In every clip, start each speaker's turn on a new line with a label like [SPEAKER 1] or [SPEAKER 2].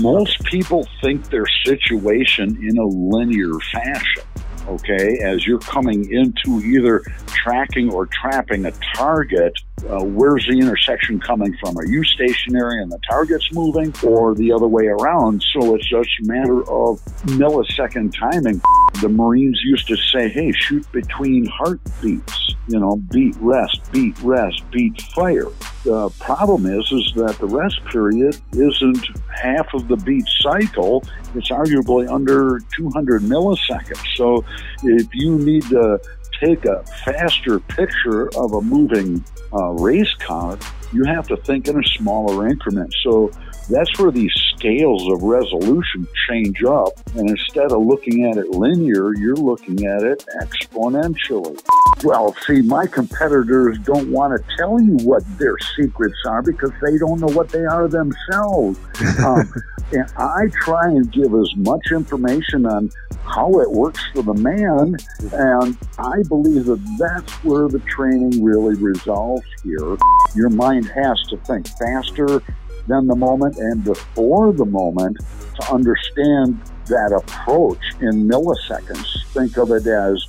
[SPEAKER 1] Most people think their situation in a linear fashion okay, as you're coming into either tracking or trapping a target, uh, where's the intersection coming from? Are you stationary and the target's moving, or the other way around? So it's just a matter of millisecond timing. The Marines used to say, hey, shoot between heartbeats, you know, beat, rest, beat, rest, beat, fire. The problem is, is that the rest period isn't half of the beat cycle. It's arguably under 200 milliseconds. So if you need to take a faster picture of a moving uh, race car, you have to think in a smaller increment. So that's where these scales of resolution change up. And instead of looking at it linear, you're looking at it exponentially. Well, see, my competitors don't want to tell you what their secrets are because they don't know what they are themselves. Um, and I try and give as much information on how it works for the man. And I believe that that's where the training really resolves here. Your mind has to think faster than the moment and before the moment to understand that approach in milliseconds. Think of it as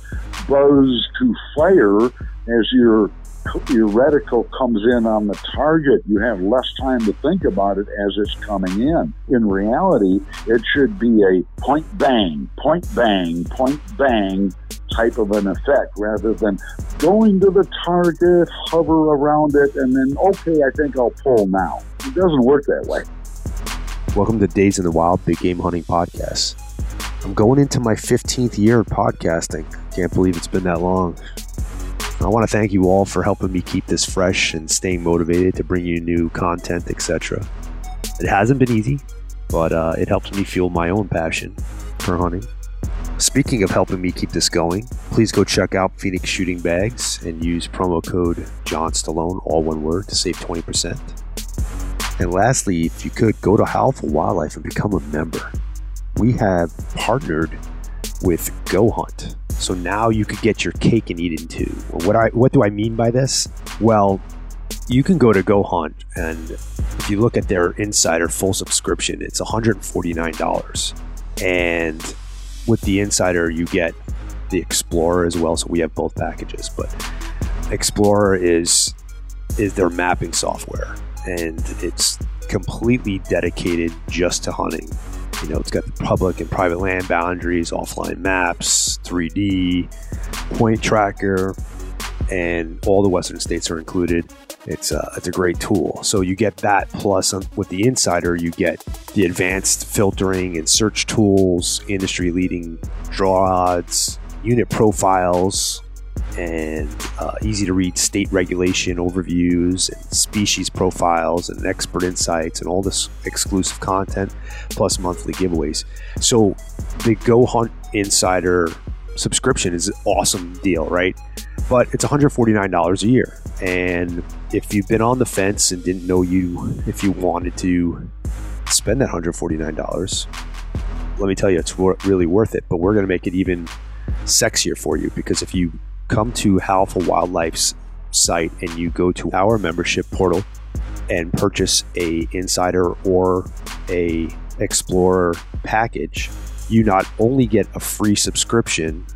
[SPEAKER 1] buzz to fire as your your reticle comes in on the target, you have less time to think about it as it's coming in. In reality, it should be a point bang, point bang, point bang type of an effect rather than going to the target, hover around it, and then, okay, I think I'll pull now. It doesn't work that way.
[SPEAKER 2] Welcome to Days in the Wild Big Game Hunting Podcast. I'm going into my 15th year of podcasting. Can't believe it's been that long. I want to thank you all for helping me keep this fresh and staying motivated to bring you new content, etc. It hasn't been easy, but uh, it helps me fuel my own passion for hunting. Speaking of helping me keep this going, please go check out Phoenix Shooting Bags and use promo code John Stallone, all one word, to save 20%. And lastly, if you could, go to Howl for Wildlife and become a member. We have partnered with Go Hunt so now you could get your cake and eat it too. What I what do I mean by this? Well, you can go to Go Hunt and if you look at their insider full subscription, it's $149. And with the insider you get the Explorer as well, so we have both packages, but Explorer is is their mapping software and it's completely dedicated just to hunting. You know, it's got the public and private land boundaries, offline maps, 3D, point tracker, and all the Western states are included. It's a, it's a great tool. So you get that plus with the Insider, you get the advanced filtering and search tools, industry leading draw odds, unit profiles, and uh, easy to read state regulation overviews and species profiles and expert insights and all this exclusive content plus monthly giveaways. So the Go Hunt Insider subscription is an awesome deal, right? But it's $149 a year. And if you've been on the fence and didn't know you if you wanted to spend that $149, let me tell you, it's really worth it. But we're going to make it even sexier for you because if you come to Howl for Wildlife's site and you go to our membership portal and purchase a insider or a explorer package, you not only get a free subscription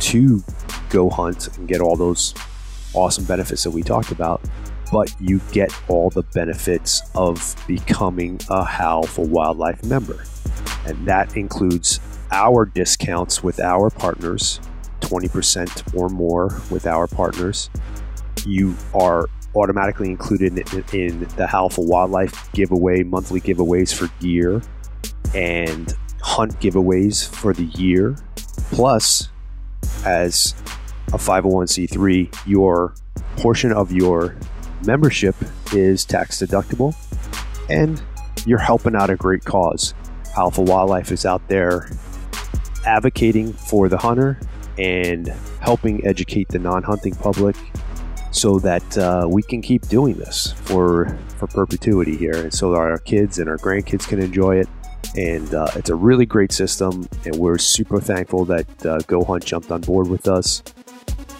[SPEAKER 2] to go hunt and get all those awesome benefits that we talked about, but you get all the benefits of becoming a Howl for Wildlife member. And that includes our discounts with our partners 20% or more with our partners. You are automatically included in, the Howl for Wildlife giveaway, monthly giveaways for gear, and hunt giveaways for the year. Plus, as a 501c3, your portion of your membership is tax deductible and you're helping out a great cause. Howl for Wildlife is out there advocating for the hunter and helping educate the non-hunting public so that uh, we can keep doing this for for perpetuity here, and so our kids and our grandkids can enjoy it. And uh, it's a really great system, and we're super thankful that uh, Go Hunt jumped on board with us.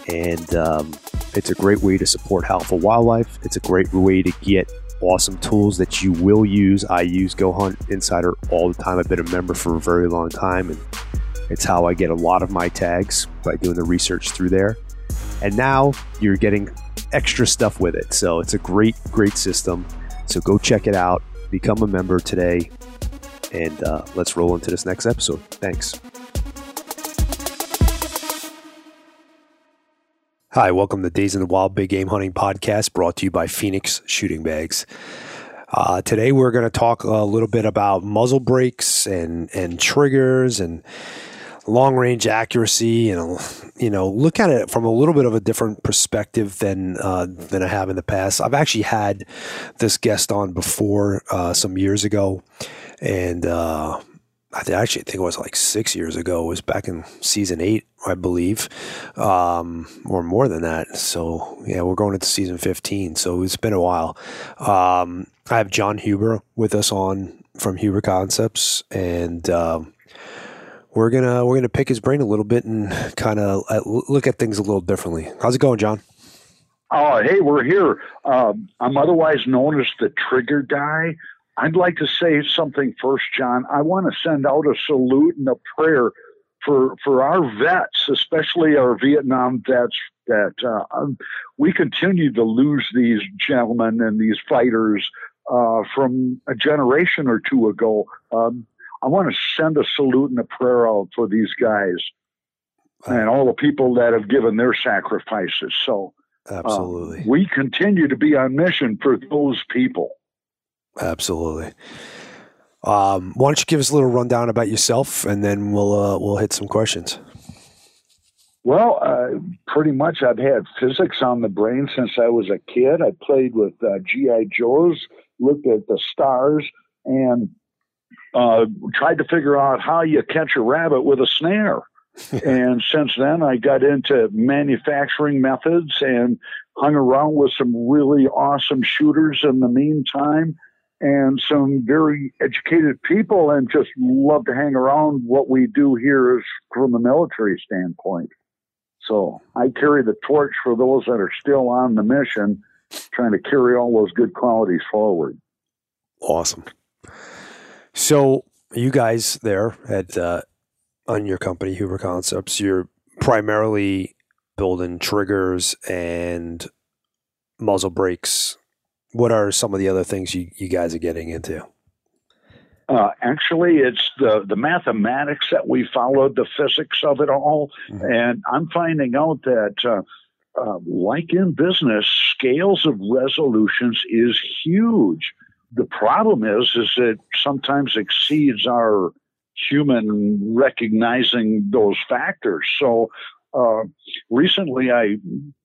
[SPEAKER 2] And um, it's a great way to support Howl Wildlife. It's a great way to get awesome tools that you will use. I use Go Hunt Insider all the time. I've been a member for a very long time, and it's how I get a lot of my tags by doing the research through there. And now you're getting extra stuff with it. So it's a great, great system. So go check it out. Become a member today. And uh, let's roll into this next episode. Thanks. Hi, welcome to Days in the Wild Big Game Hunting Podcast brought to you by Phoenix Shooting Bags. Uh, today we're going to talk a little bit about muzzle brakes and, and triggers and long range accuracy and you know look at it from a little bit of a different perspective than uh, than I have in the past. I've actually had this guest on before uh, some years ago, and uh, I actually think it was like six years ago. It was back in season eight, I believe, um, or more than that. So yeah, we're going into season fifteen. So it's been a while. Um, I have John Huber with us on from Huber Concepts, and um, we're gonna we're gonna pick his brain a little bit and kind of uh, look at things a little differently. How's it going, John?
[SPEAKER 1] Oh, hey, we're here. Um, I'm otherwise known as the Trigger Guy. I'd like to say something first, John. I want to send out a salute and a prayer for for our vets, especially our Vietnam vets. That uh, um, we continue to lose these gentlemen and these fighters uh, from a generation or two ago. Um, I want to send a salute and a prayer out for these guys and all the people that have given their sacrifices. So,
[SPEAKER 2] absolutely,
[SPEAKER 1] we continue to be on mission for those people.
[SPEAKER 2] Absolutely. Um, why don't you give us a little rundown about yourself, and then we'll uh, we'll hit some questions.
[SPEAKER 1] Well, uh, pretty much, I've had physics on the brain since I was a kid. I played with uh, GI Joes, looked at the stars, and uh, tried to figure out how you catch a rabbit with a snare. and since then, I got into manufacturing methods and hung around with some really awesome shooters in the meantime and some very educated people and just love to hang around what we do here is from a military standpoint. So I carry the torch for those that are still on the mission, trying to carry all those good qualities forward.
[SPEAKER 2] Awesome. So you guys there at uh, on your company Huber Concepts, you're primarily building triggers and muzzle brakes what are some of the other things you, you guys are getting into?
[SPEAKER 1] Uh, actually, it's the, the mathematics that we followed, the physics of it all. Mm-hmm. And I'm finding out that, uh, uh, like in business, scales of resolutions is huge. The problem is, is it sometimes exceeds our human recognizing those factors. So uh, recently, I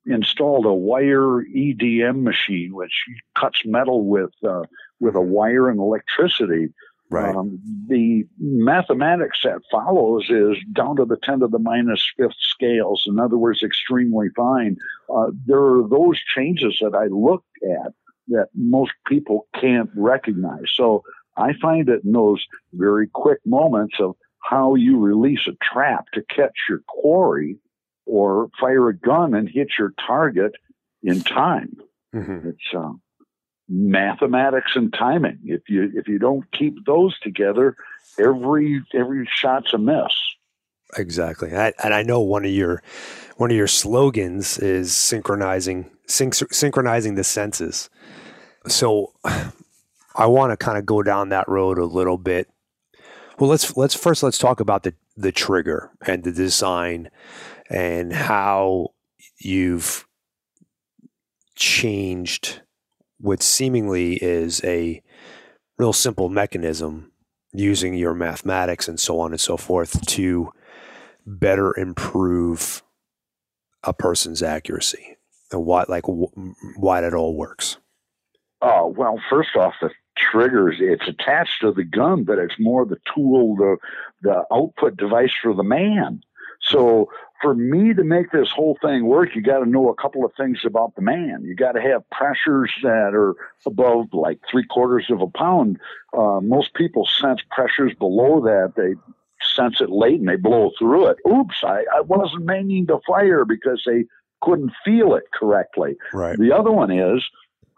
[SPEAKER 1] installed a wire EDM machine, which cuts metal with uh, with a wire and electricity.
[SPEAKER 2] Right.
[SPEAKER 1] Um, the mathematics that follows is down to the 10 to the minus fifth scales. In other words, extremely fine. Uh, there are those changes that I look at that most people can't recognize. So I find it in those very quick moments of how you release a trap to catch your quarry or fire a gun and hit your target in time. Mm-hmm. It's uh, mathematics and timing. If you if you don't keep those together, every every shot's a miss.
[SPEAKER 2] Exactly, I, and I know one of your one of your slogans is synchronizing syn- synchronizing the senses. So, I want to kind of go down that road a little bit. Well, let's let's first let's talk about the the trigger and the design and how you've changed what seemingly is a real simple mechanism using your mathematics and so on and so forth to better improve a person's accuracy and why like why that all works?
[SPEAKER 1] Oh well first off the triggers it's attached to the gun but it's more the tool the the output device for the man so for me to make this whole thing work, you got to know a couple of things about the man. You got to have pressures that are above like three quarters of a pound. Uh, most people sense pressures below that. They sense it late and they blow through it. Oops, I, I wasn't meaning to fire because they couldn't feel it correctly.
[SPEAKER 2] Right.
[SPEAKER 1] The other one is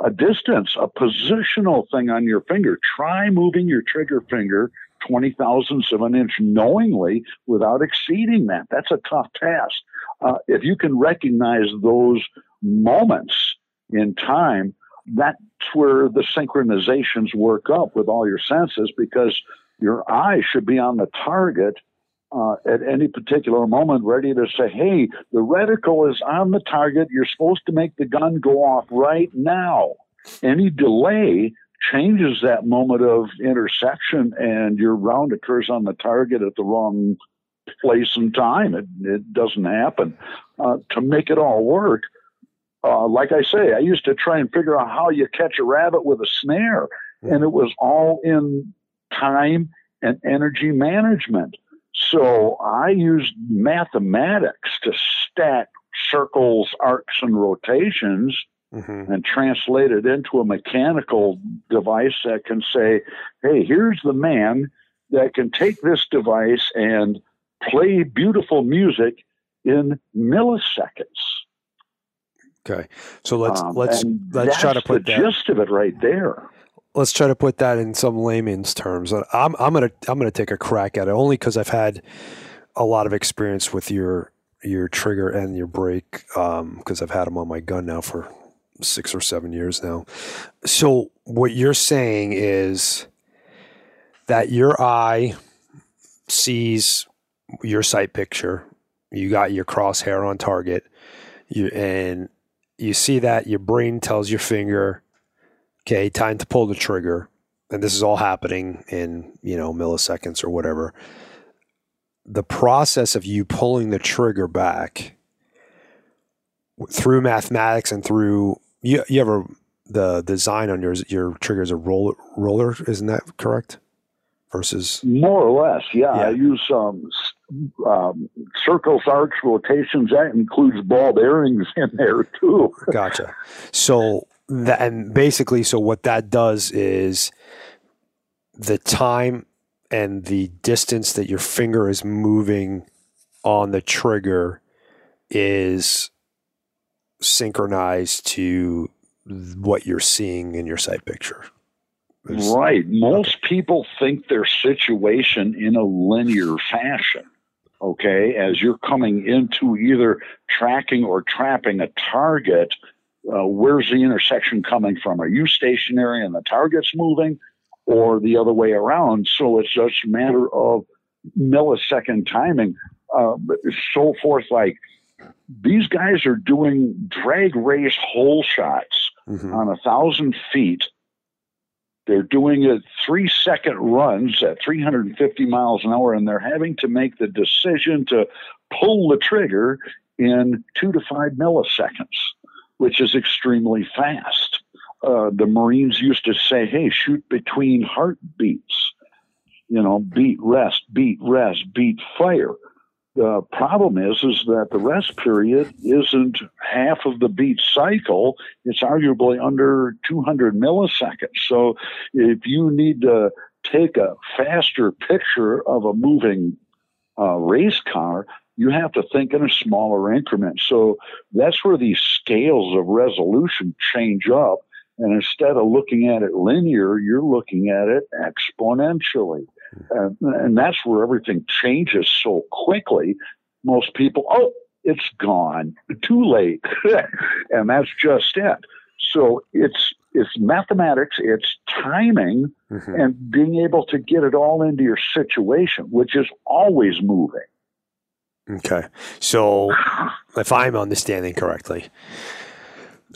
[SPEAKER 1] a distance, a positional thing on your finger. Try moving your trigger finger 20 thousandths of an inch knowingly without exceeding that. That's a tough task. Uh, if you can recognize those moments in time, that's where the synchronizations work up with all your senses because your eye should be on the target uh, at any particular moment, ready to say, hey, the reticle is on the target. You're supposed to make the gun go off right now. Any delay changes that moment of intersection, and your round occurs on the target at the wrong place and time. It, it doesn't happen. Uh, to make it all work, uh, like I say, I used to try and figure out how you catch a rabbit with a snare, and it was all in time and energy management. So I used mathematics to stack circles, arcs, and rotations mm-hmm. and translate it into a mechanical device that can say, hey, here's the man that can take this device and play beautiful music in milliseconds.
[SPEAKER 2] Okay, so let's um, let's let's try to put
[SPEAKER 1] the that. gist of it right there.
[SPEAKER 2] Let's try to put that in some layman's terms. I'm I'm gonna I'm gonna take a crack at it only because I've had a lot of experience with your your trigger and your brake because um, I've had them on my gun now for six or seven years now. So what you're saying is that your eye sees your sight picture. You got your crosshair on target. You and you see that your brain tells your finger, okay, time to pull the trigger. And this is all happening in, you know, milliseconds or whatever. The process of you pulling the trigger back through mathematics and through you you have a the design on yours your trigger is a roller roller, isn't that correct? Versus
[SPEAKER 1] more or less, yeah. yeah. I use um, um, circles, arcs, rotations. That includes ball bearings in there too.
[SPEAKER 2] gotcha. So that and basically, so what that does is the time and the distance that your finger is moving on the trigger is synchronized to what you're seeing in your sight picture.
[SPEAKER 1] It's, right. Most okay. people think their situation in a linear fashion. Okay, as you're coming into either tracking or trapping a target, uh, where's the intersection coming from? Are you stationary and the target's moving, or the other way around? So it's just a matter of millisecond timing, uh, so forth. Like these guys are doing drag race hole shots mm-hmm. on a thousand feet. They're doing it three second runs at 350 miles an hour, and they're having to make the decision to pull the trigger in two to five milliseconds, which is extremely fast. Uh, the Marines used to say, hey, shoot between heartbeats. You know, beat, rest, beat, rest, beat, fire the problem is is that the rest period isn't half of the beat cycle it's arguably under 200 milliseconds so if you need to take a faster picture of a moving uh, race car you have to think in a smaller increment so that's where these scales of resolution change up and instead of looking at it linear you're looking at it exponentially and, and that's where everything changes so quickly. Most people, oh, it's gone, too late, and that's just it. So it's it's mathematics, it's timing, mm-hmm. and being able to get it all into your situation, which is always moving.
[SPEAKER 2] Okay, so if I'm understanding correctly,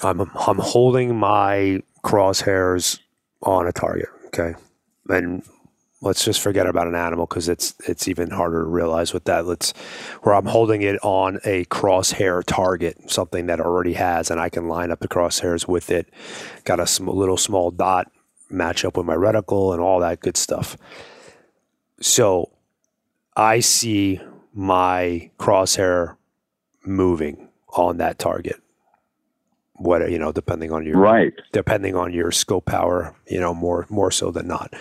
[SPEAKER 2] I'm I'm holding my crosshairs on a target. Okay, and let's just forget about an animal because it's it's even harder to realize with that. Let's where I'm holding it on a crosshair target, something that already has, and I can line up the crosshairs with it. Got a sm- little small dot match up with my reticle and all that good stuff. So I see my crosshair moving on that target. what you know, depending on your
[SPEAKER 1] right,
[SPEAKER 2] depending on your scope power, you know, more more so than not.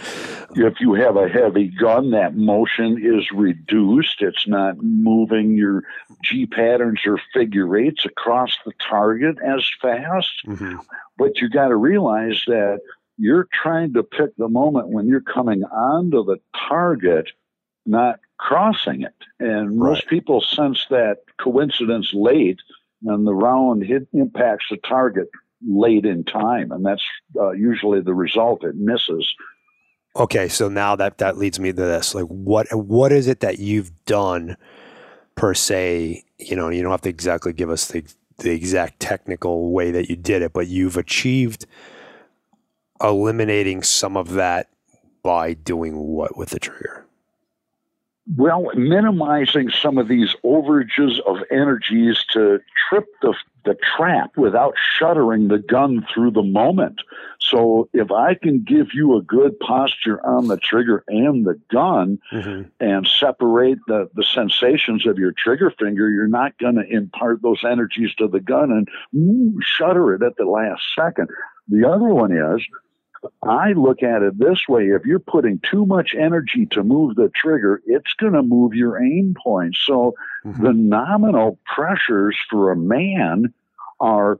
[SPEAKER 1] If you have a heavy gun, that motion is reduced. It's not moving your G patterns or figure eights across the target as fast. Mm-hmm. But you got to realize that you're trying to pick the moment when you're coming onto the target, not crossing it. And right. most people sense that coincidence late and the round hit impacts the target late in time, and that's uh, usually the result. It misses.
[SPEAKER 2] Okay, so now that that leads me to this: like, what what is it that you've done per se? You know, you don't have to exactly give us the the exact technical way that you did it, but you've achieved eliminating some of that by doing what with the trigger?
[SPEAKER 1] Well, minimizing some of these overages of energies to trip the, the trap without shuttering the gun through the moment. So if I can give you a good posture on the trigger and the gun mm-hmm. and separate the, the sensations of your trigger finger, you're not going to impart those energies to the gun and shutter it at the last second. The other one is I look at it this way if you're putting too much energy to move the trigger, it's going to move your aim point. So mm-hmm. the nominal pressures for a man are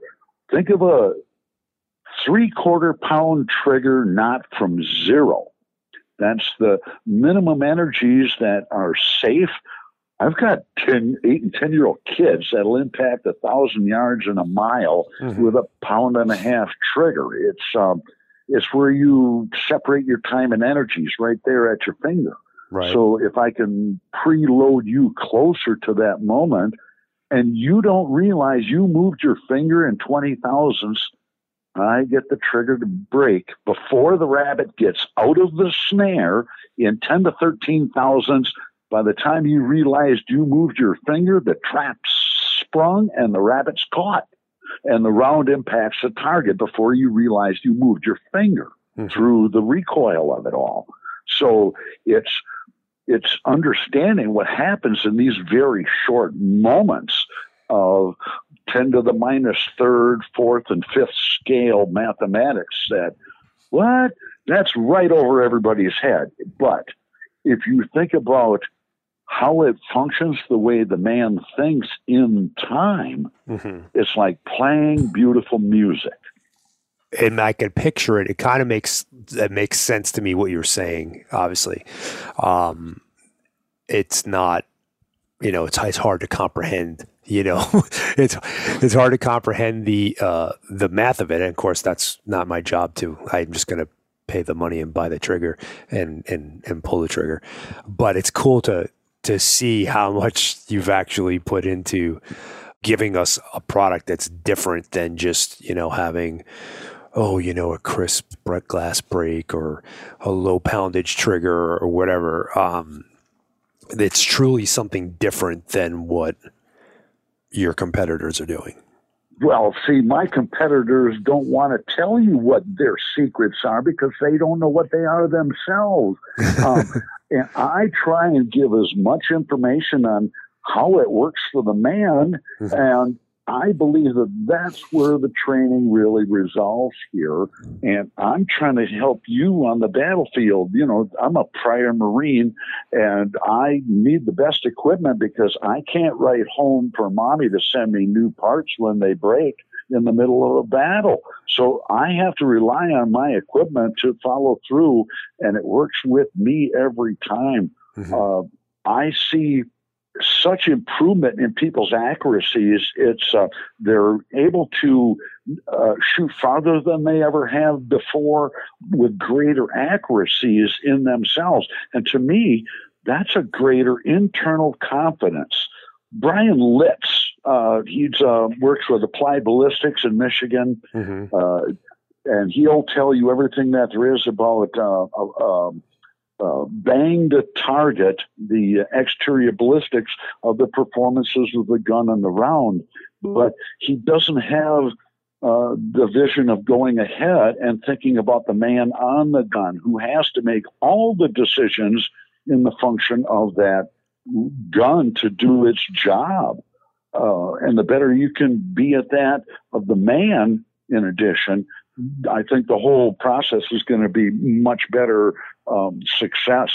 [SPEAKER 1] think of a three quarter pound trigger, not from zero. That's the minimum energies that are safe. I've got 10, 8 and 10 year old kids that'll impact a thousand yards in a mile mm-hmm. with a pound and a half trigger. It's, um, it's where you separate your time and energies right there at your finger. Right. So if I can preload you closer to that moment and you don't realize you moved your finger in 20 thousandths, I get the trigger to break before the rabbit gets out of the snare in 10 to 13 thousandths. By the time you realized you moved your finger, the trap sprung and the rabbit's caught and the round impacts the target before you realized you moved your finger mm-hmm. through the recoil of it all. So it's it's understanding what happens in these very short moments of 10 to the minus third, fourth, and fifth scale mathematics that, what? That's right over everybody's head. But if you think about how it functions the way the man thinks in time, mm-hmm. it's like playing beautiful music.
[SPEAKER 2] And I can picture it. It kind of makes it makes sense to me what you're saying. Obviously, um, it's not, you know, it's it's hard to comprehend. You know, it's it's hard to comprehend the uh, the math of it. And of course, that's not my job to. I'm just going to pay the money and buy the trigger and and and pull the trigger. But it's cool to to see how much you've actually put into giving us a product that's different than just, you know, having, oh, you know, a crisp glass break or a low poundage trigger or whatever. Um, it's truly something different than what your competitors are doing.
[SPEAKER 1] Well, see, my competitors don't want to tell you what their secrets are because they don't know what they are themselves. Um, and I try and give as much information on how it works for the man. Mm-hmm. And I believe that that's where the training really resolves here. And I'm trying to help you on the battlefield. You know, I'm a prior Marine and I need the best equipment because I can't write home for mommy to send me new parts when they break in the middle of a battle. So I have to rely on my equipment to follow through, and it works with me every time. Mm-hmm. Uh, I see such improvement in people's accuracies. It's uh, they're able to uh, shoot farther than they ever have before with greater accuracies in themselves. And to me, that's a greater internal confidence. Bryan Litz uh, he's uh, works with Applied Ballistics in Michigan, mm-hmm. uh, and he'll tell you everything that there is about uh, um, uh, bang to target the exterior ballistics of the performances of the gun and the round. But he doesn't have uh, the vision of going ahead and thinking about the man on the gun who has to make all the decisions in the function of that gun to do its job. uh, and the better you can be at that of the man, in addition, I think the whole process is going to be much better um, success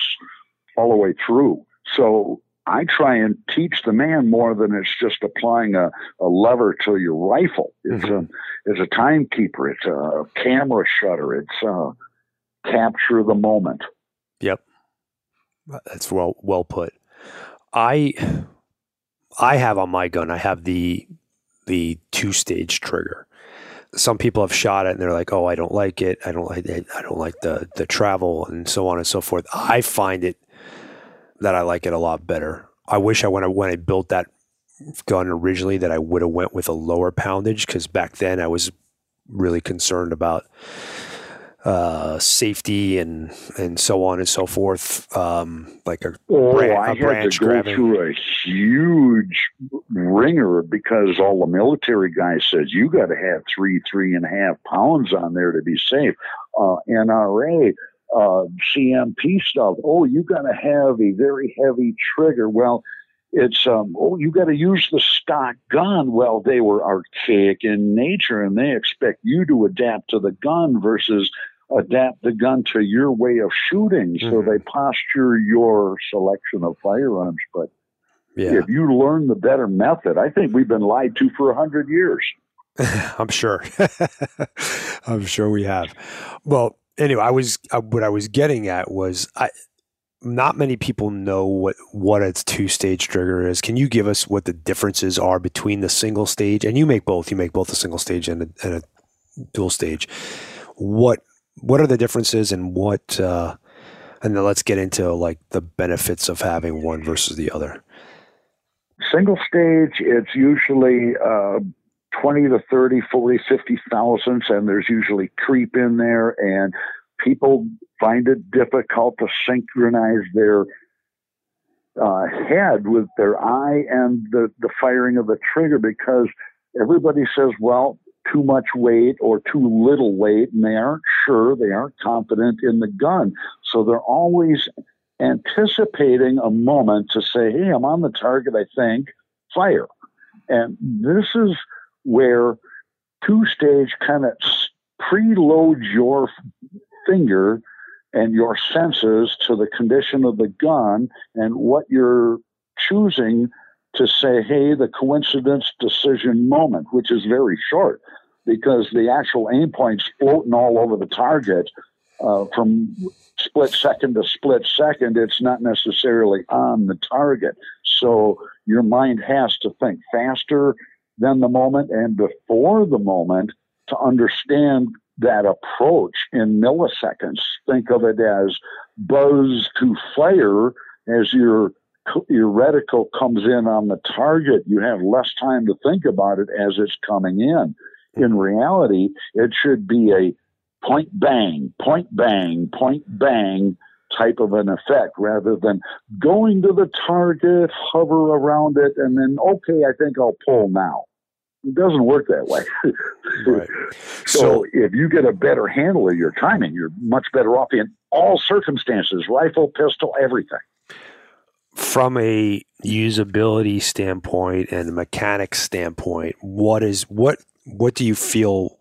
[SPEAKER 1] all the way through. So I try and teach the man more than it's just applying a, a lever to your rifle. It's mm-hmm. a it's a timekeeper. It's a camera shutter. It's a capture the moment.
[SPEAKER 2] Yep, that's well well put. I I have on my gun. I have the the two stage trigger. Some people have shot it and they're like, "Oh, I don't like it. I don't like it. I don't like the the travel and so on and so forth." I find it that I like it a lot better. I wish I when I when I built that gun originally that I would have went with a lower poundage because back then I was really concerned about uh, safety and and so on and so forth. Um, like a,
[SPEAKER 1] oh, I had to go through a huge ringer because all the military guys said you got to have three three and a half pounds on there to be safe. Uh, NRA. Uh, CMP stuff. Oh, you got to have a very heavy trigger. Well, it's um, oh, you got to use the stock gun. Well, they were archaic in nature, and they expect you to adapt to the gun versus adapt the gun to your way of shooting. Mm-hmm. So they posture your selection of firearms. But yeah. if you learn the better method, I think we've been lied to for a hundred years.
[SPEAKER 2] I'm sure. I'm sure we have. Well, anyway, I was uh, what I was getting at was I. Not many people know what what a two stage trigger is. Can you give us what the differences are between the single stage and you make both? You make both a single stage and a, and a dual stage. What what are the differences and what uh, and then let's get into like the benefits of having one versus the other.
[SPEAKER 1] Single stage it's usually uh, 20 to 30 40 50 thousandths and there's usually creep in there and people find it difficult to synchronize their uh, head with their eye and the, the firing of the trigger because everybody says well too much weight or too little weight, and they aren't sure, they aren't confident in the gun. So they're always anticipating a moment to say, hey, I'm on the target, I think, fire. And this is where two stage kind of preloads your finger and your senses to the condition of the gun and what you're choosing to say, hey, the coincidence decision moment, which is very short because the actual aim point's floating all over the target uh, from split second to split second. It's not necessarily on the target. So your mind has to think faster than the moment and before the moment to understand that approach in milliseconds. Think of it as buzz to fire as your your reticle comes in on the target, you have less time to think about it as it's coming in. Hmm. In reality, it should be a point bang, point bang, point bang type of an effect rather than going to the target, hover around it, and then, okay, I think I'll pull now. It doesn't work that way. right. so, so, if you get a better handle of your timing, you're much better off in all circumstances rifle, pistol, everything
[SPEAKER 2] from a usability standpoint and a mechanics standpoint, what is what what do you feel?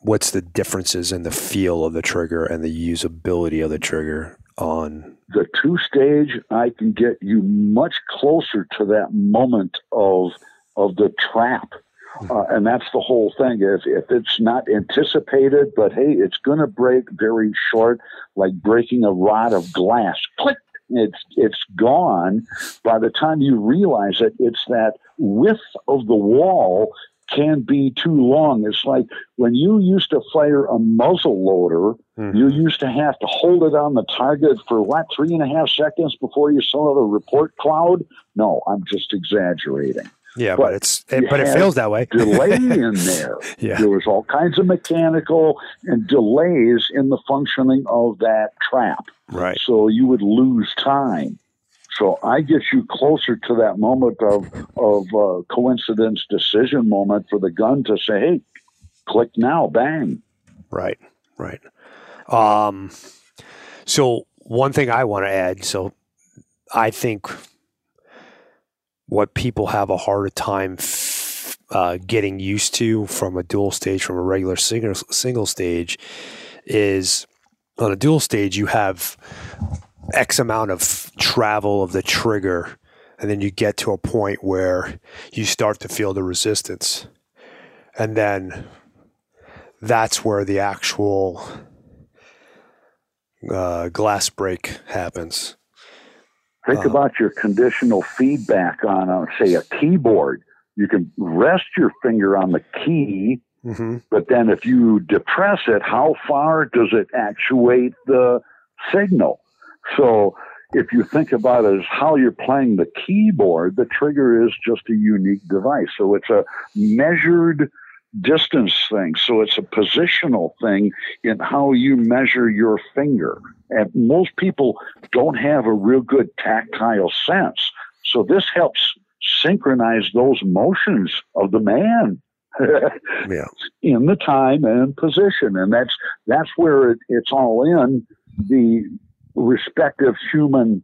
[SPEAKER 2] What's the differences in the feel of the trigger and the usability of the trigger on
[SPEAKER 1] the two stage? I can get you much closer to that moment of of the trap. Hmm. Uh, and that's the whole thing. If, if it's not anticipated, but hey, it's going to break very short, like breaking a rod of glass. Click, it's it's gone. By the time you realize it, it's that width of the wall can be too long. It's like when you used to fire a muzzle loader, mm-hmm. you used to have to hold it on the target for what three and a half seconds before you saw the report cloud. No, I'm just exaggerating.
[SPEAKER 2] Yeah, but, but it's it, but it feels that way.
[SPEAKER 1] delay in there. yeah. There was all kinds of mechanical and delays in the functioning of that trap.
[SPEAKER 2] Right.
[SPEAKER 1] So you would lose time. So I get you closer to that moment of of uh, coincidence decision moment for the gun to say, "Hey, click now, bang."
[SPEAKER 2] Right. Right. Um. So one thing I want to add. So I think what people have a harder time f- uh, getting used to from a dual stage from a regular single single stage is on a dual stage you have x amount of travel of the trigger and then you get to a point where you start to feel the resistance. And then that's where the actual uh, glass break happens
[SPEAKER 1] Think uh, about your conditional feedback on, uh, say, a keyboard. You can rest your finger on the key, mm-hmm. but then if you depress it, how far does it actuate the signal? So if you think about it as how you're playing the keyboard, the trigger is just a unique device. So it's a measured distance thing. So it's a positional thing in how you measure your finger. And most people don't have a real good tactile sense. So this helps synchronize those motions of the man. yeah. in the time and position and that's that's where it, it's all in the respective human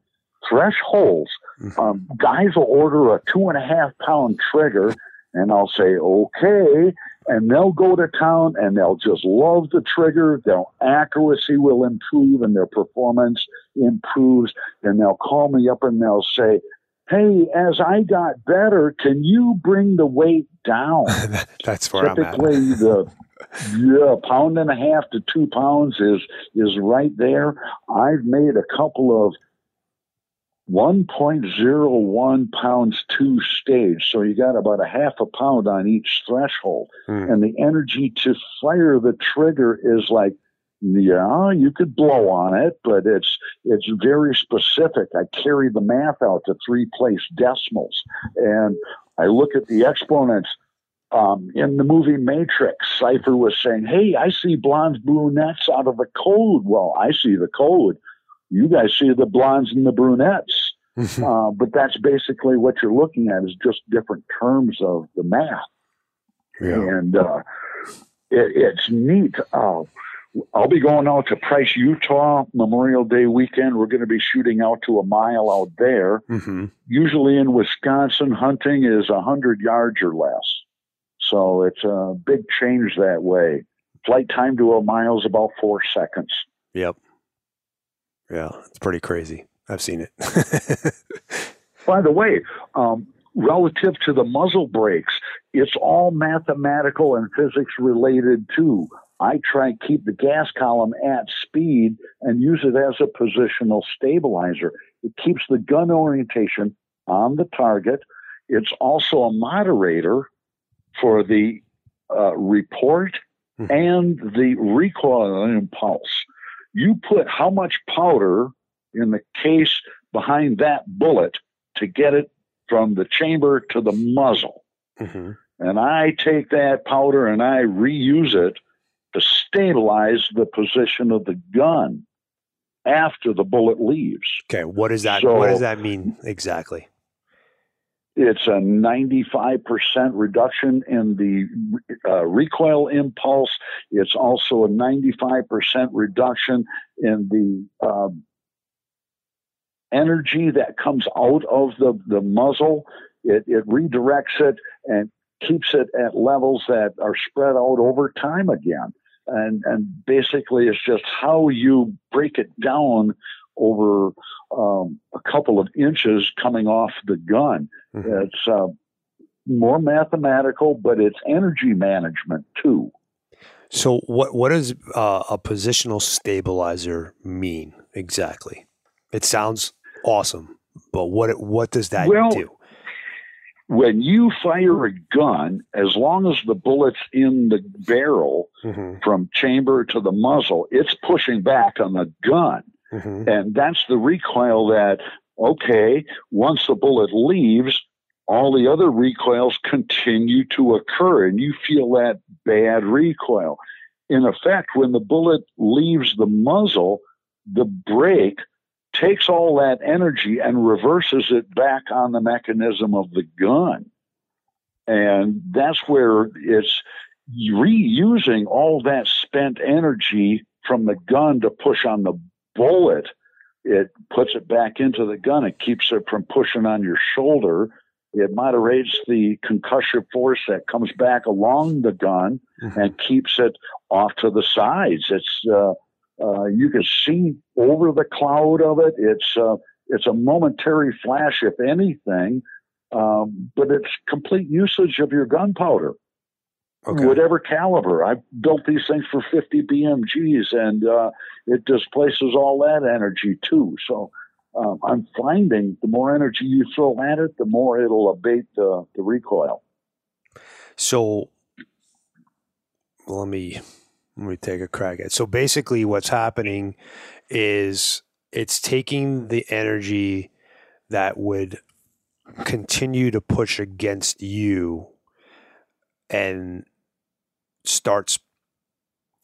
[SPEAKER 1] thresholds mm-hmm. um, guys will order a two and a half pound trigger and I'll say, okay. And they'll go to town and they'll just love the trigger. Their accuracy will improve and their performance improves. And they'll call me up and they'll say, Hey, as I got better, can you bring the weight down?
[SPEAKER 2] That's where
[SPEAKER 1] Typically,
[SPEAKER 2] I'm
[SPEAKER 1] at. the yeah, pound and a half to two pounds is is right there. I've made a couple of 1.01 pounds two stage. So you got about a half a pound on each threshold. Mm. And the energy to fire the trigger is like, yeah, you could blow on it, but it's it's very specific. I carry the math out to three place decimals. And I look at the exponents. Um, in the movie Matrix, Cypher was saying, Hey, I see blondes, brunettes out of the code. Well, I see the code you guys see the blondes and the brunettes. uh, but that's basically what you're looking at is just different terms of the math. Yeah. And uh, it, it's neat. Uh, I'll be going out to Price, Utah, Memorial Day weekend. We're going to be shooting out to a mile out there. Mm-hmm. Usually in Wisconsin, hunting is 100 yards or less. So it's a big change that way. Flight time to a mile is about four seconds.
[SPEAKER 2] Yep. Yeah, it's pretty crazy. I've seen it.
[SPEAKER 1] By the way, um, relative to the muzzle brakes, it's all mathematical and physics related too. I try and keep the gas column at speed and use it as a positional stabilizer. It keeps the gun orientation on the target. It's also a moderator for the uh, report hmm. and the recoil impulse you put how much powder in the case behind that bullet to get it from the chamber to the muzzle. Mm-hmm. And I take that powder and I reuse it to stabilize the position of the gun after the bullet leaves.
[SPEAKER 2] Okay, what does that so, what does that mean exactly?
[SPEAKER 1] It's a 95% reduction in the uh, recoil impulse. It's also a 95% reduction in the uh, energy that comes out of the, the muzzle. It, it redirects it and keeps it at levels that are spread out over time again. And, and basically, it's just how you break it down over um, a couple of inches coming off the gun. Mm-hmm. It's uh, more mathematical, but it's energy management too.
[SPEAKER 2] So, what what does uh, a positional stabilizer mean exactly? It sounds awesome, but what what does that
[SPEAKER 1] well,
[SPEAKER 2] do?
[SPEAKER 1] When you fire a gun, as long as the bullet's in the barrel mm-hmm. from chamber to the muzzle, it's pushing back on the gun. Mm-hmm. And that's the recoil that, okay, once the bullet leaves, all the other recoils continue to occur and you feel that bad recoil. In effect, when the bullet leaves the muzzle, the brake takes all that energy and reverses it back on the mechanism of the gun. And that's where it's reusing all that spent energy from the gun to push on the bullet, it puts it back into the gun. It keeps it from pushing on your shoulder It moderates the concussive force that comes back along the gun mm-hmm. and keeps it off to the sides. It's uh, uh, you can see over the cloud of it. It's uh, it's a momentary flash, if anything, um, but it's complete usage of your gunpowder. Okay. Whatever caliber. I've built these things for 50 BMGs and uh, it displaces all that energy too. So um, I'm finding the more energy you throw at it, the more it'll abate the, the recoil.
[SPEAKER 2] So let me let me take a crack at. It. So basically, what's happening is it's taking the energy that would continue to push against you and starts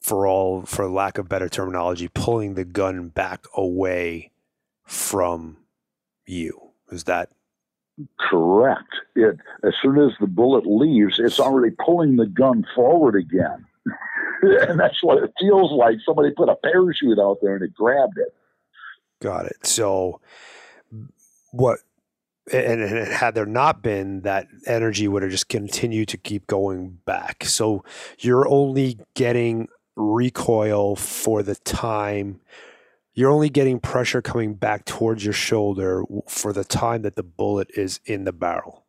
[SPEAKER 2] for all for lack of better terminology pulling the gun back away from you. Is that
[SPEAKER 1] correct. It as soon as the bullet leaves it's already pulling the gun forward again. And that's what it feels like. Somebody put a parachute out there and it grabbed it.
[SPEAKER 2] Got it. So what and, and had there not been that energy would have just continued to keep going back. So you're only getting recoil for the time. You're only getting pressure coming back towards your shoulder for the time that the bullet is in the barrel.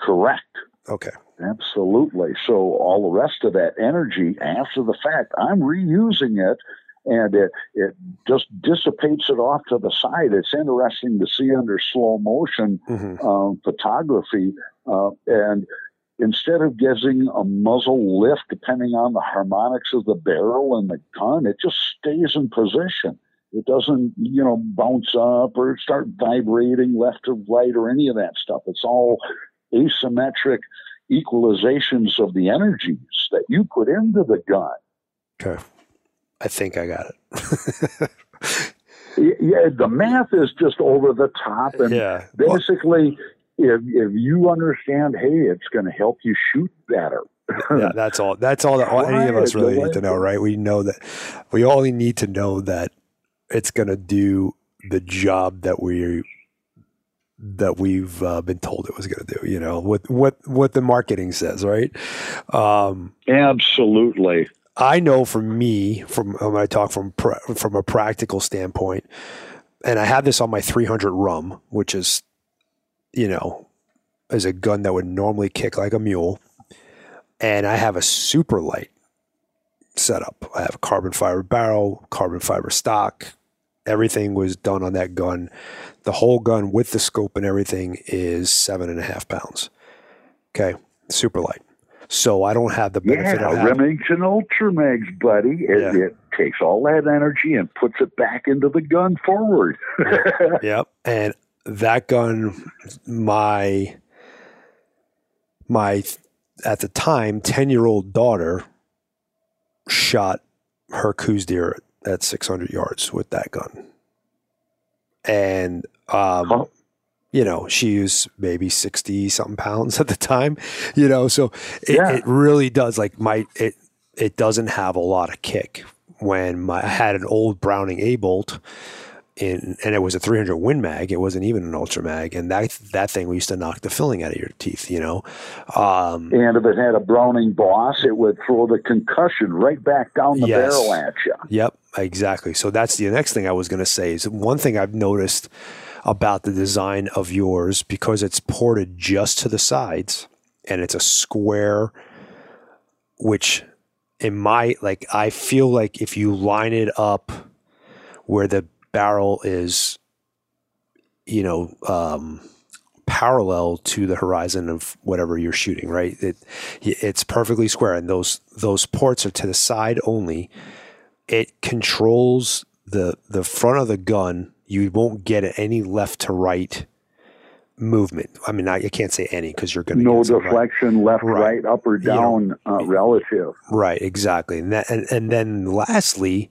[SPEAKER 1] Correct.
[SPEAKER 2] Okay.
[SPEAKER 1] Absolutely. So all the rest of that energy after the fact i'm reusing it and it, it just dissipates it off to the side. It's interesting to see under slow motion mm-hmm. um, photography. Uh, and instead of getting a muzzle lift, depending on the harmonics of the barrel and the gun, it just stays in position. It doesn't, you know, bounce up or start vibrating left or right or any of that stuff. It's all asymmetric equalizations of the energies that you put into the gun.
[SPEAKER 2] Okay. I think I got
[SPEAKER 1] it. yeah, the math is just over the top, and yeah. basically, if if you understand, hey, it's going to help you shoot better.
[SPEAKER 2] yeah, that's all. That's all that any of us really need to know, right? We know that we only need to know that it's going to do the job that we that we've uh, been told it was going to do. You know what what what the marketing says, right?
[SPEAKER 1] Um, Absolutely.
[SPEAKER 2] I know for me, from when I talk from from a practical standpoint, and I have this on my 300 RUM, which is, you know, is a gun that would normally kick like a mule, and I have a super light setup. I have a carbon fiber barrel, carbon fiber stock. Everything was done on that gun. The whole gun with the scope and everything is seven and a half pounds. Okay, super light. So I don't have the benefit
[SPEAKER 1] yeah,
[SPEAKER 2] of
[SPEAKER 1] having. Remington Ultramags, buddy. It, yeah. it, takes all that energy and puts it back into the gun forward.
[SPEAKER 2] yep. And that gun, my my at the time ten year old daughter shot her Coues deer at 600 yards with that gun. And um? You know, she was maybe 60 something pounds at the time, you know, so it, yeah. it really does like my, it, it doesn't have a lot of kick when my, I had an old Browning A bolt in, and it was a 300 Win Mag. It wasn't even an Ultra Mag, and that that thing we used to knock the filling out of your teeth. You know,
[SPEAKER 1] um, and if it had a Browning boss, it would throw the concussion right back down the yes. barrel at you.
[SPEAKER 2] Yep, exactly. So that's the next thing I was going to say. Is one thing I've noticed about the design of yours because it's ported just to the sides and it's a square, which in my, like, I feel like if you line it up where the barrel is, you know, um, parallel to the horizon of whatever you're shooting, right? It, it's perfectly square, and those those ports are to the side only. It controls the the front of the gun you won't get any left to right movement. I mean, I, I can't say any because you're going to
[SPEAKER 1] no deflection, right. left, right. right, up or down, you know, uh, relative.
[SPEAKER 2] Right, exactly. And that, and, and then lastly,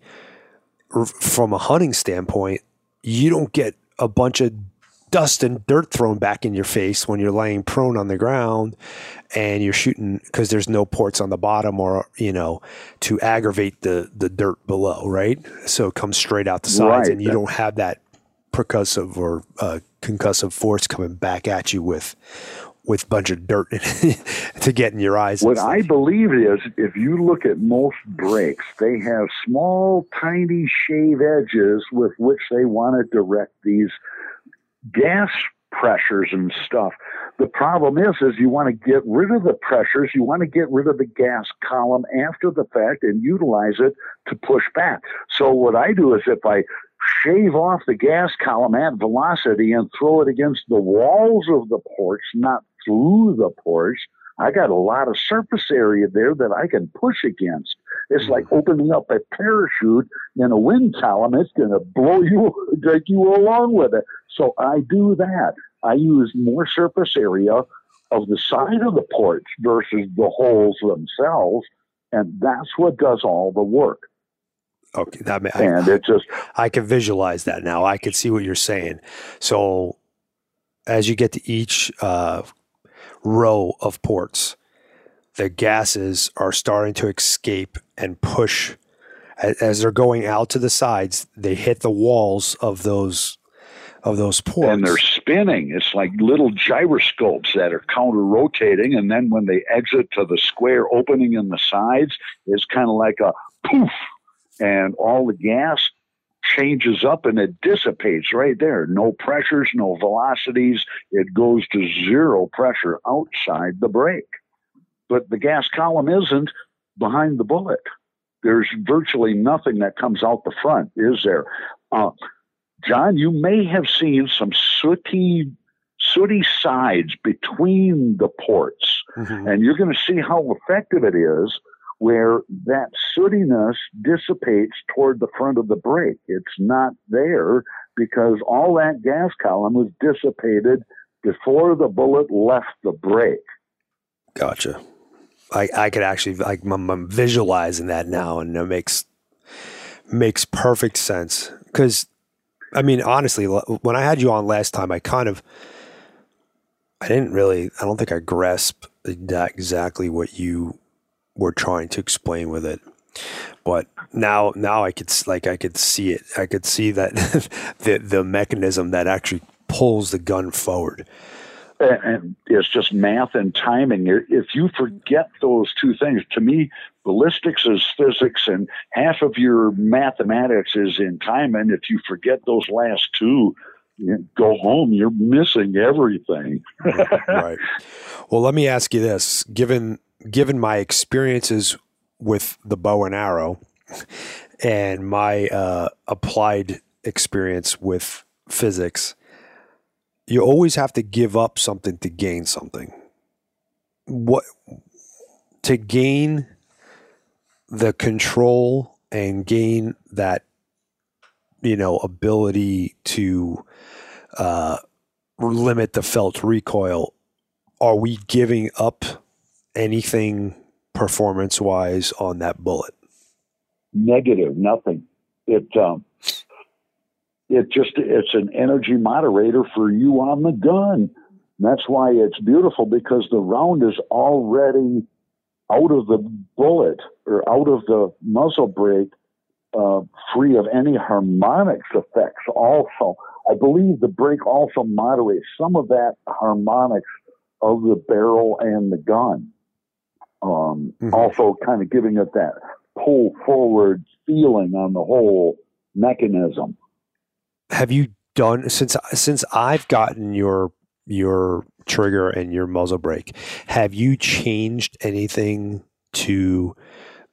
[SPEAKER 2] from a hunting standpoint, you don't get a bunch of dust and dirt thrown back in your face when you're laying prone on the ground and you're shooting because there's no ports on the bottom or you know to aggravate the the dirt below right so it comes straight out the sides right. and you don't have that percussive or uh, concussive force coming back at you with with a bunch of dirt to get in your eyes.
[SPEAKER 1] What I believe is if you look at most brakes, they have small, tiny shave edges with which they want to direct these gas pressures and stuff. The problem is, is you want to get rid of the pressures. You want to get rid of the gas column after the fact and utilize it to push back. So what I do is if I shave off the gas column at velocity and throw it against the walls of the ports, not through the ports, I got a lot of surface area there that I can push against. It's like mm-hmm. opening up a parachute in a wind column. It's going to blow you, take you along with it. So I do that. I use more surface area of the side of the ports versus the holes themselves. And that's what does all the work.
[SPEAKER 2] Okay, that
[SPEAKER 1] and I, it just
[SPEAKER 2] I can visualize that now. I can see what you're saying. So as you get to each uh, row of ports, the gases are starting to escape and push as they're going out to the sides. They hit the walls of those of those ports.
[SPEAKER 1] And they're spinning. It's like little gyroscopes that are counter rotating. And then when they exit to the square opening in the sides, it's kind of like a poof. And all the gas changes up and it dissipates right there. No pressures, no velocities. It goes to zero pressure outside the brake. But the gas column isn't behind the bullet. There's virtually nothing that comes out the front, is there? Uh, John, you may have seen some sooty, sooty sides between the ports, mm-hmm. and you're going to see how effective it is where that sootiness dissipates toward the front of the brake. It's not there because all that gas column was dissipated before the bullet left the brake.
[SPEAKER 2] Gotcha. I, I could actually like I'm, I'm visualizing that now, and it makes makes perfect sense because I mean, honestly, when I had you on last time, I kind of, I didn't really, I don't think I grasped exactly what you were trying to explain with it. But now, now I could like I could see it. I could see that the the mechanism that actually pulls the gun forward
[SPEAKER 1] and it's just math and timing. If you forget those two things, to me, ballistics is physics, and half of your mathematics is in timing. If you forget those last two, go home. You're missing everything.
[SPEAKER 2] right. Well, let me ask you this: given given my experiences with the bow and arrow, and my uh, applied experience with physics you always have to give up something to gain something. What to gain the control and gain that you know ability to uh, limit the felt recoil. Are we giving up anything performance wise on that bullet?
[SPEAKER 1] Negative, nothing. It um, it just it's an energy moderator for you on the gun. That's why it's beautiful because the round is already out of the bullet or out of the muzzle brake, uh, free of any harmonics effects. Also, I believe the brake also moderates some of that harmonics of the barrel and the gun. Um, mm-hmm. Also, kind of giving it that pull forward feeling on the whole mechanism
[SPEAKER 2] have you done since since I've gotten your your trigger and your muzzle brake? Have you changed anything to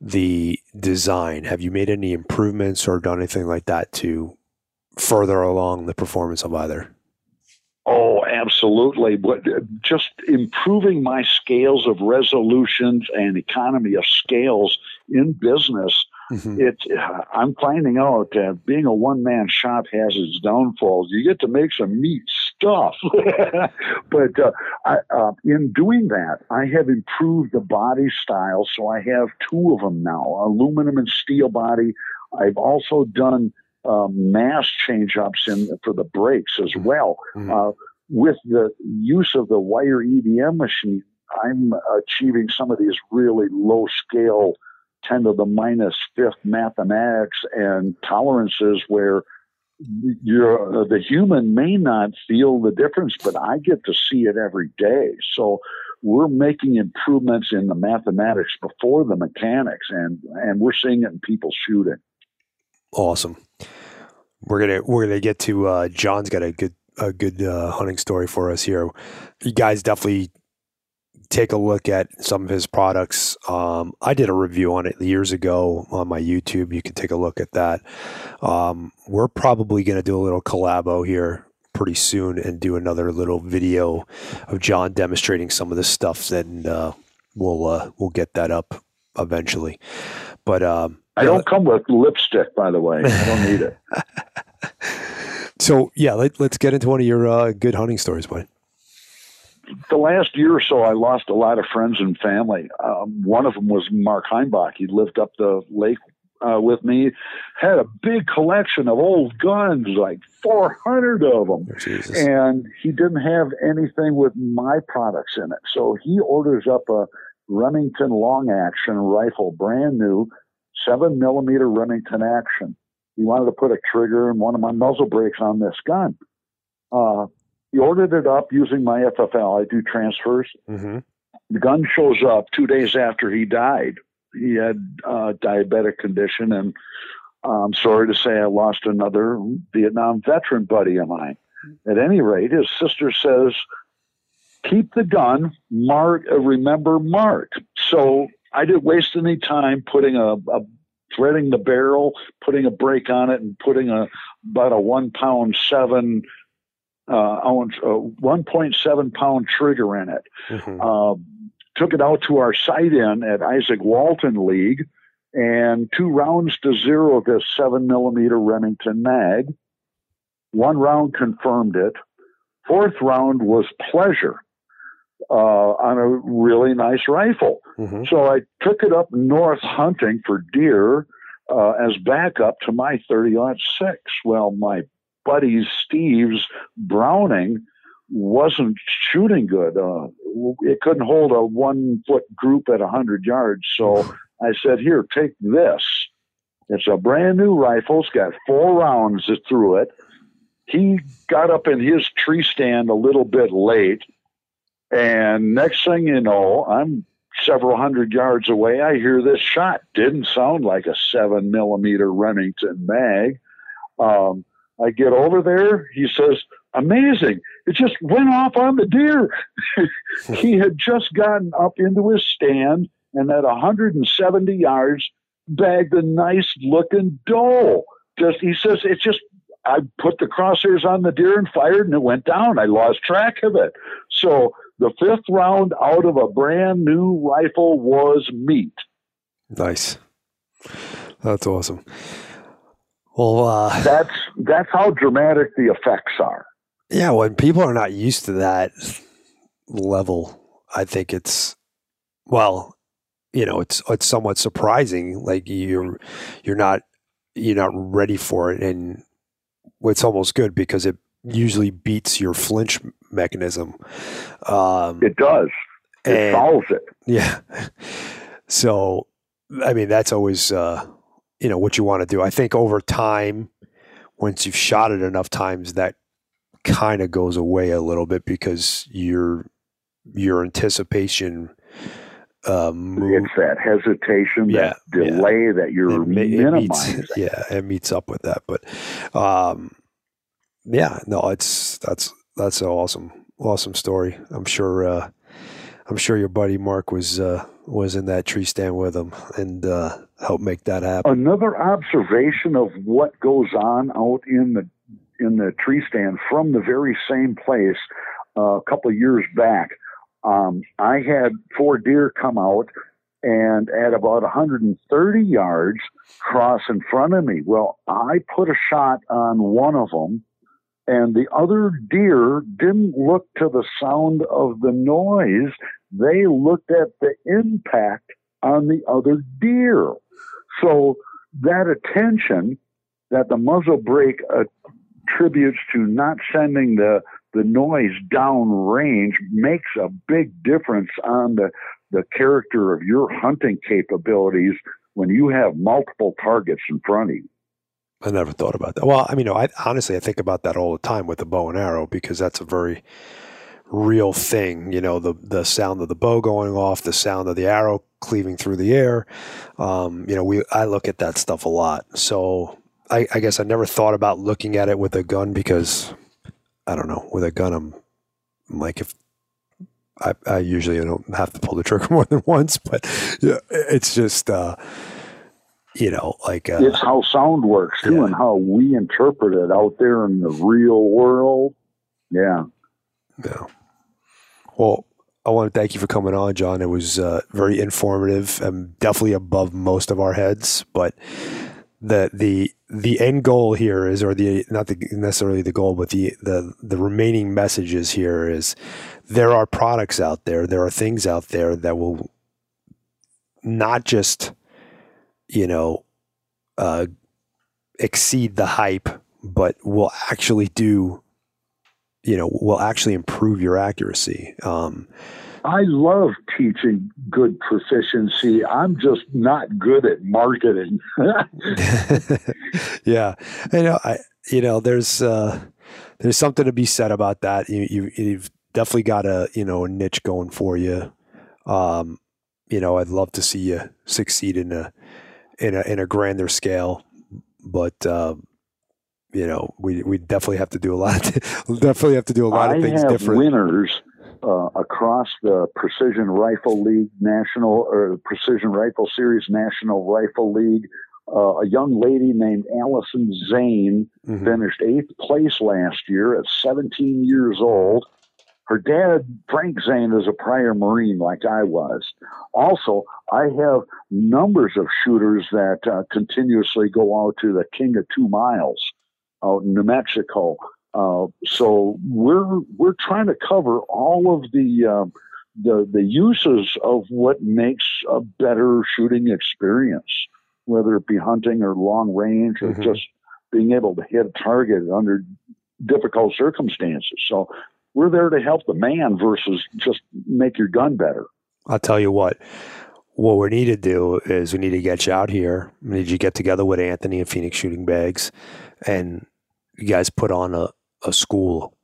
[SPEAKER 2] the design? Have you made any improvements or done anything like that to further along the performance of either?
[SPEAKER 1] Oh, absolutely. But just improving my scales of resolutions and economy of scales in business Mm-hmm. It, I'm finding out that being a one man shop has its downfalls. You get to make some neat stuff, but uh, I, uh, in doing that, I have improved the body style. So I have two of them now: aluminum and steel body. I've also done um, mass change ups in for the brakes as mm-hmm. well. Mm-hmm. Uh, with the use of the wire EDM machine, I'm achieving some of these really low scale 10 to the minus fifth mathematics and tolerances where you're, the human may not feel the difference, but I get to see it every day. So we're making improvements in the mathematics before the mechanics, and and we're seeing it in people shooting.
[SPEAKER 2] Awesome. We're gonna we're gonna get to uh, John's got a good a good uh, hunting story for us here. You guys definitely take a look at some of his products. Um, I did a review on it years ago on my YouTube. You can take a look at that. Um, we're probably going to do a little collabo here pretty soon and do another little video of John demonstrating some of this stuff. Then uh, we'll uh, we'll get that up eventually. But um,
[SPEAKER 1] I don't come with lipstick, by the way. I don't need it.
[SPEAKER 2] so yeah, let, us get into one of your uh, good hunting stories, buddy
[SPEAKER 1] the last year or so, I lost a lot of friends and family. Um, one of them was Mark Heimbach. He lived up the lake uh, with me, had a big collection of old guns, like 400 of them.
[SPEAKER 2] Oh,
[SPEAKER 1] and he didn't have anything with my products in it. So he orders up a Remington long action rifle, brand new, seven millimeter Remington action. He wanted to put a trigger and one of my muzzle brakes on this gun. Uh, he ordered it up using my FFL. I do transfers.
[SPEAKER 2] Mm-hmm.
[SPEAKER 1] The gun shows up two days after he died. He had a diabetic condition, and I'm sorry to say I lost another Vietnam veteran buddy of mine. At any rate, his sister says, "Keep the gun, Mark. Remember Mark." So I didn't waste any time putting a, a threading the barrel, putting a brake on it, and putting a about a one pound seven uh, ounce, uh, 1.7 pound trigger in it. Mm-hmm. Uh, took it out to our sight in at Izaak Walton League, and two rounds to zero this seven millimeter Remington mag. One round confirmed it. Fourth round was pleasure uh, on a really nice rifle. Mm-hmm. So I took it up north hunting for deer uh, as backup to my 30 six. Well, my buddy Steve's Browning wasn't shooting good. Uh, it couldn't hold a one foot group at 100 yards. So I said, Here, take this. It's a brand new rifle. It's got four rounds through it. He got up in his tree stand a little bit late. And next thing you know, I'm several hundred yards away. I hear this shot. Didn't sound like a seven millimeter Remington mag. Um, I get over there. He says, amazing. It just went off on the deer. he had just gotten up into his stand and at 170 yards bagged a nice looking doe. Just he says it just I put the crosshairs on the deer and fired and it went down. I lost track of it. So the fifth round out of a brand new rifle was meat.
[SPEAKER 2] Nice. That's awesome. Well, uh,
[SPEAKER 1] that's that's how dramatic the effects are.
[SPEAKER 2] Yeah, when people are not used to that level, I think it's well, you know, it's it's somewhat surprising. Like you're you're not you're not ready for it, and it's almost good because it usually beats your flinch mechanism.
[SPEAKER 1] Um, it does. It and, solves it.
[SPEAKER 2] Yeah. So, I mean, that's always. Uh, you know what you want to do. I think over time, once you've shot it enough times, that kind of goes away a little bit because your your anticipation. Um,
[SPEAKER 1] it's that hesitation, yeah, that delay yeah. that you're it, minimizing.
[SPEAKER 2] It meets, yeah, it meets up with that. But um, yeah, no, it's that's that's an awesome, awesome story. I'm sure. Uh, I'm sure your buddy Mark was uh, was in that tree stand with him and uh, helped make that happen.
[SPEAKER 1] Another observation of what goes on out in the in the tree stand from the very same place uh, a couple of years back. Um, I had four deer come out and at about 130 yards cross in front of me. Well, I put a shot on one of them and the other deer didn't look to the sound of the noise. They looked at the impact on the other deer. So that attention that the muzzle brake attributes to not sending the the noise down range makes a big difference on the the character of your hunting capabilities when you have multiple targets in front of you.
[SPEAKER 2] I never thought about that. Well, I mean, I honestly I think about that all the time with the bow and arrow because that's a very real thing. You know, the the sound of the bow going off, the sound of the arrow cleaving through the air. Um, you know, we I look at that stuff a lot. So I, I guess I never thought about looking at it with a gun because I don't know. With a gun, I'm, I'm like if I, I usually don't have to pull the trigger more than once, but yeah, it's just. Uh, you know, like uh,
[SPEAKER 1] it's how sound works too, yeah. and how we interpret it out there in the real world. Yeah.
[SPEAKER 2] Yeah. Well, I want to thank you for coming on, John. It was uh, very informative and definitely above most of our heads. But the the the end goal here is, or the not the, necessarily the goal, but the the the remaining messages here is there are products out there, there are things out there that will not just you know, uh, exceed the hype, but will actually do, you know, will actually improve your accuracy. Um,
[SPEAKER 1] I love teaching good proficiency. I'm just not good at marketing.
[SPEAKER 2] yeah, you know, I, you know, there's uh, there's something to be said about that. You, you you've definitely got a you know a niche going for you. Um, you know, I'd love to see you succeed in a in a in a grander scale, but um, you know we we definitely have to do a lot. definitely have to do a lot
[SPEAKER 1] I
[SPEAKER 2] of things
[SPEAKER 1] have
[SPEAKER 2] different.
[SPEAKER 1] Winners uh, across the Precision Rifle League National or Precision Rifle Series National Rifle League. Uh, a young lady named Allison Zane mm-hmm. finished eighth place last year at 17 years old. Her dad, Frank Zane, is a prior Marine like I was. Also, I have numbers of shooters that uh, continuously go out to the King of Two Miles out in New Mexico. Uh, so we're we're trying to cover all of the uh, the the uses of what makes a better shooting experience, whether it be hunting or long range or mm-hmm. just being able to hit a target under difficult circumstances. So we're there to help the man versus just make your gun better.
[SPEAKER 2] I'll tell you what. What we need to do is we need to get you out here. We need you to get together with Anthony and Phoenix Shooting Bags, and you guys put on a, a school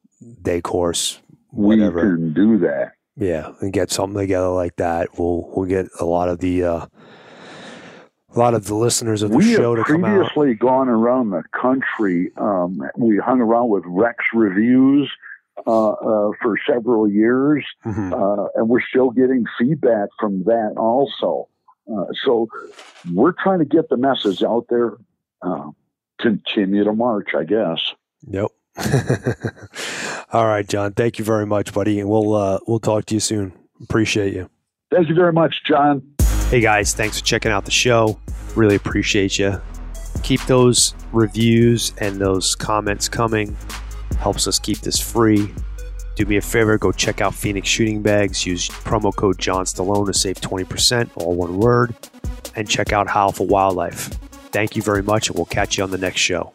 [SPEAKER 2] day course. Whatever.
[SPEAKER 1] We can do that.
[SPEAKER 2] Yeah, and get something together like that. We'll we'll get a lot of the uh, a lot of the listeners of the
[SPEAKER 1] we
[SPEAKER 2] show to come
[SPEAKER 1] out. We have previously gone around the country. Um, we hung around with Rex Reviews uh, uh, for several years, mm-hmm. Uh, and we're still getting feedback from that also. Uh, so we're trying to get the message out there. continue to march, I guess.
[SPEAKER 2] Yep. All right, John. Thank you very much, buddy, and we'll we'll talk to you soon. Appreciate you.
[SPEAKER 1] Thank you very much, John.
[SPEAKER 2] Hey guys, thanks for checking out the show. Really appreciate you. Keep those reviews and those comments coming helps us keep this free. Do me a favor, go check out Phoenix Shooting Bags. Use promo code John Stallone to save 20%, all one word. And check out Howl for Wildlife. Thank you very much, and we'll catch you on the next show.